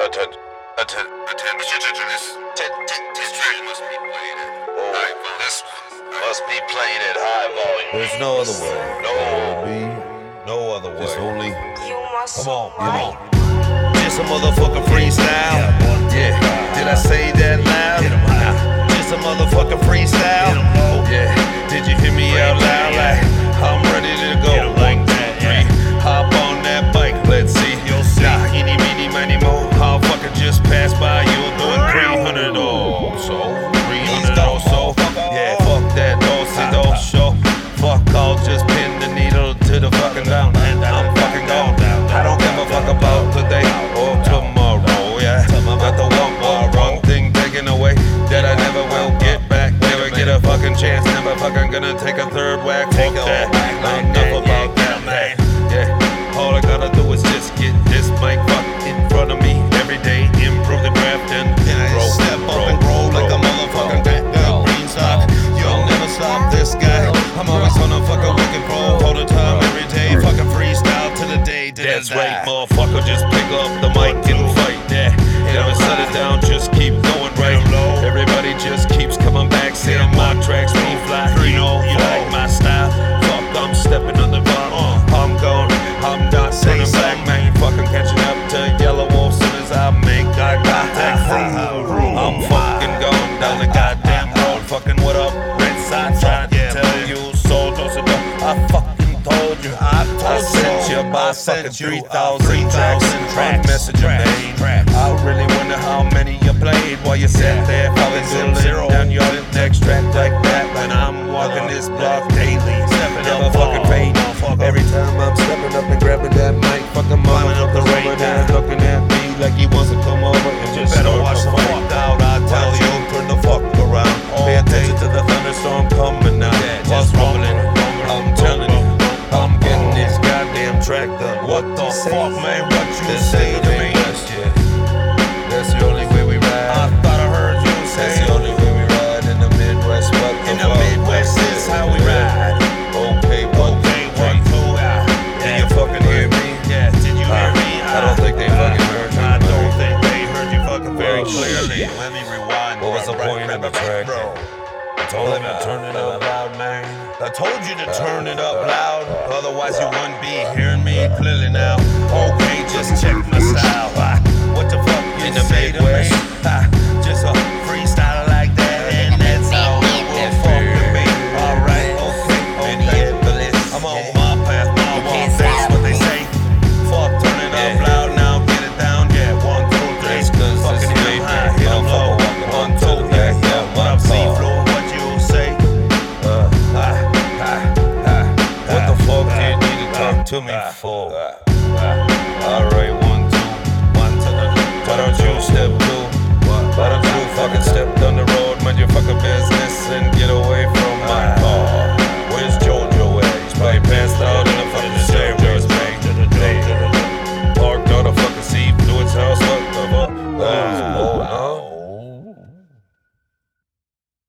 Attention, attention, attention. This, this track must be played at oh. high volume. This must be played at high volume. There's no other way. No. Be no other way. It's only You must Come on, come on. Just a motherfucking freestyle. Yeah. Did I say that loud? Just a motherfucking Fuck that. Enough about that, man. Yeah. All I gotta do is just get this mic fuck in front of me every day. Improve the draft and grow. Step up and grow like a motherfucking girl. Green sock. You'll never stop this guy. I'm always on a fucking wicked roll. All the time, every day. Fucking freestyle to the day. That's right, motherfucker. Just pick up the mic and fight. Yeah. Never set it down, just keep not saying back, man. Fucking catching up to Yellow Wolf soon as I make eye contact. I'm fucking going down the goddamn road. Fucking what up, Red Side? Tried to tell you, so don't sit down. I fucking told you. I, I sent you about fucking 3,000 tracks. One message a day. I really wonder how many you played while you sat there fucking zero down your next track like that. When I'm walking this block fuck, man? Told him to turn it up loud, man. I told you to turn it up loud, otherwise you wouldn't be hearing me clearly now. Okay, just check my style. Ah, What the fuck you In the say to me? Midwest. Ah, Just a freestyle like that, and that's how it will fucking be. Alright, okay, okay. I'm on my path, my walk, that's what they say. Fuck, turn it up loud to me ah, for? ah, ah. Alright,